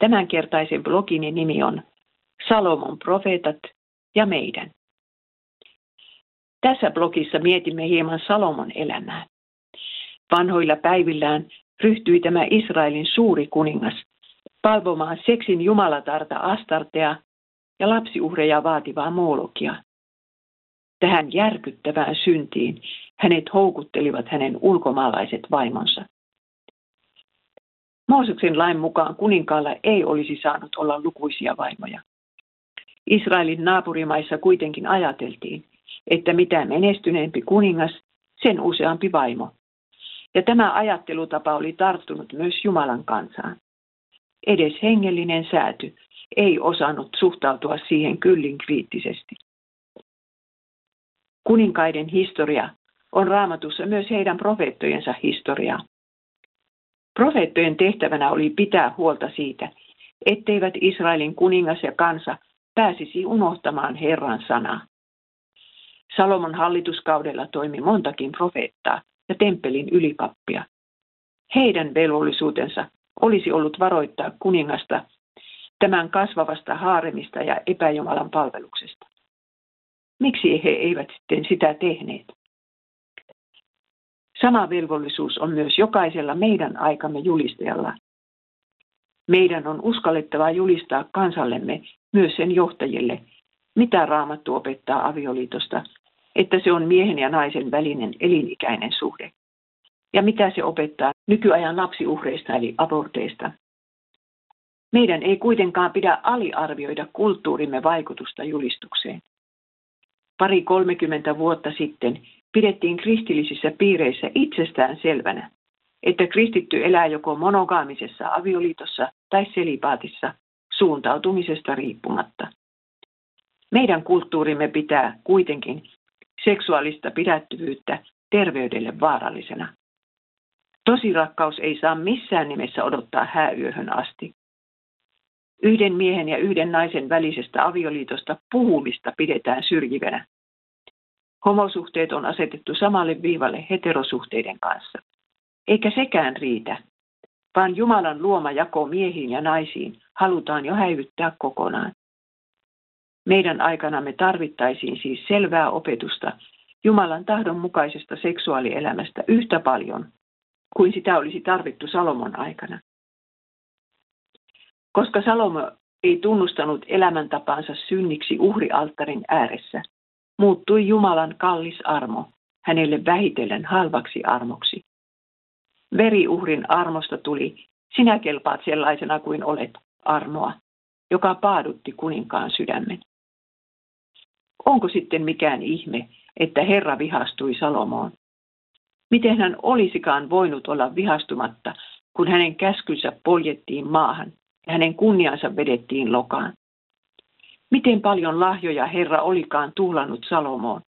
Tämänkertaisen blogini nimi on Salomon profeetat ja meidän. Tässä blogissa mietimme hieman Salomon elämää. Vanhoilla päivillään ryhtyi tämä Israelin suuri kuningas palvomaan seksin jumalatarta Astartea ja lapsiuhreja vaativaa Moolokia. Tähän järkyttävään syntiin hänet houkuttelivat hänen ulkomaalaiset vaimonsa. Mooseksen lain mukaan kuninkaalla ei olisi saanut olla lukuisia vaimoja. Israelin naapurimaissa kuitenkin ajateltiin, että mitä menestyneempi kuningas, sen useampi vaimo. Ja tämä ajattelutapa oli tarttunut myös Jumalan kansaan. Edes hengellinen sääty ei osannut suhtautua siihen kyllin kriittisesti. Kuninkaiden historia on raamatussa myös heidän profeettojensa historiaa. Profeettojen tehtävänä oli pitää huolta siitä, etteivät Israelin kuningas ja kansa pääsisi unohtamaan Herran sanaa. Salomon hallituskaudella toimi montakin profeettaa ja temppelin ylipappia. Heidän velvollisuutensa olisi ollut varoittaa kuningasta tämän kasvavasta haaremista ja epäjumalan palveluksesta. Miksi he eivät sitten sitä tehneet? Sama velvollisuus on myös jokaisella meidän aikamme julistajalla. Meidän on uskallettava julistaa kansallemme, myös sen johtajille, mitä raamattu opettaa avioliitosta, että se on miehen ja naisen välinen elinikäinen suhde. Ja mitä se opettaa nykyajan lapsiuhreista eli aborteista. Meidän ei kuitenkaan pidä aliarvioida kulttuurimme vaikutusta julistukseen. Pari 30 vuotta sitten pidettiin kristillisissä piireissä itsestään selvänä, että kristitty elää joko monogaamisessa avioliitossa tai selipaatissa suuntautumisesta riippumatta. Meidän kulttuurimme pitää kuitenkin seksuaalista pidättyvyyttä terveydelle vaarallisena. Tosi rakkaus ei saa missään nimessä odottaa hääyöhön asti. Yhden miehen ja yhden naisen välisestä avioliitosta puhumista pidetään syrjivänä. Homosuhteet on asetettu samalle viivalle heterosuhteiden kanssa. Eikä sekään riitä, vaan Jumalan luoma jako miehiin ja naisiin halutaan jo häivyttää kokonaan. Meidän aikanamme tarvittaisiin siis selvää opetusta Jumalan tahdon mukaisesta seksuaalielämästä yhtä paljon kuin sitä olisi tarvittu Salomon aikana. Koska Salomo ei tunnustanut elämäntapansa synniksi uhrialttarin ääressä, muuttui Jumalan kallis armo hänelle vähitellen halvaksi armoksi. Veriuhrin armosta tuli, sinä kelpaat sellaisena kuin olet, armoa, joka paadutti kuninkaan sydämen. Onko sitten mikään ihme, että Herra vihastui Salomoon? Miten hän olisikaan voinut olla vihastumatta, kun hänen käskynsä poljettiin maahan ja hänen kunniansa vedettiin lokaan? Miten paljon lahjoja Herra olikaan tuhlannut Salomoon?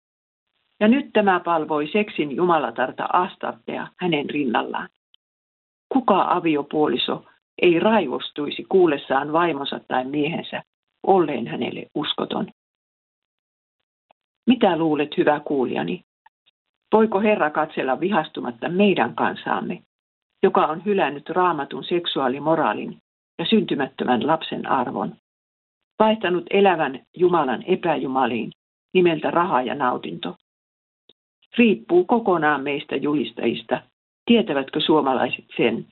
Ja nyt tämä palvoi seksin jumalatarta Astartea hänen rinnallaan. Kuka aviopuoliso ei raivostuisi kuullessaan vaimonsa tai miehensä, olleen hänelle uskoton? Mitä luulet, hyvä kuulijani? Voiko Herra katsella vihastumatta meidän kansaamme, joka on hylännyt raamatun seksuaalimoraalin ja syntymättömän lapsen arvon? Vaihtanut elävän Jumalan epäjumaliin nimeltä raha ja nautinto. Riippuu kokonaan meistä julistajista, tietävätkö suomalaiset sen,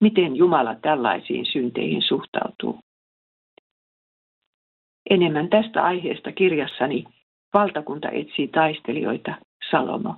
miten Jumala tällaisiin synteihin suhtautuu. Enemmän tästä aiheesta kirjassani Valtakunta etsii taistelijoita, Salomo.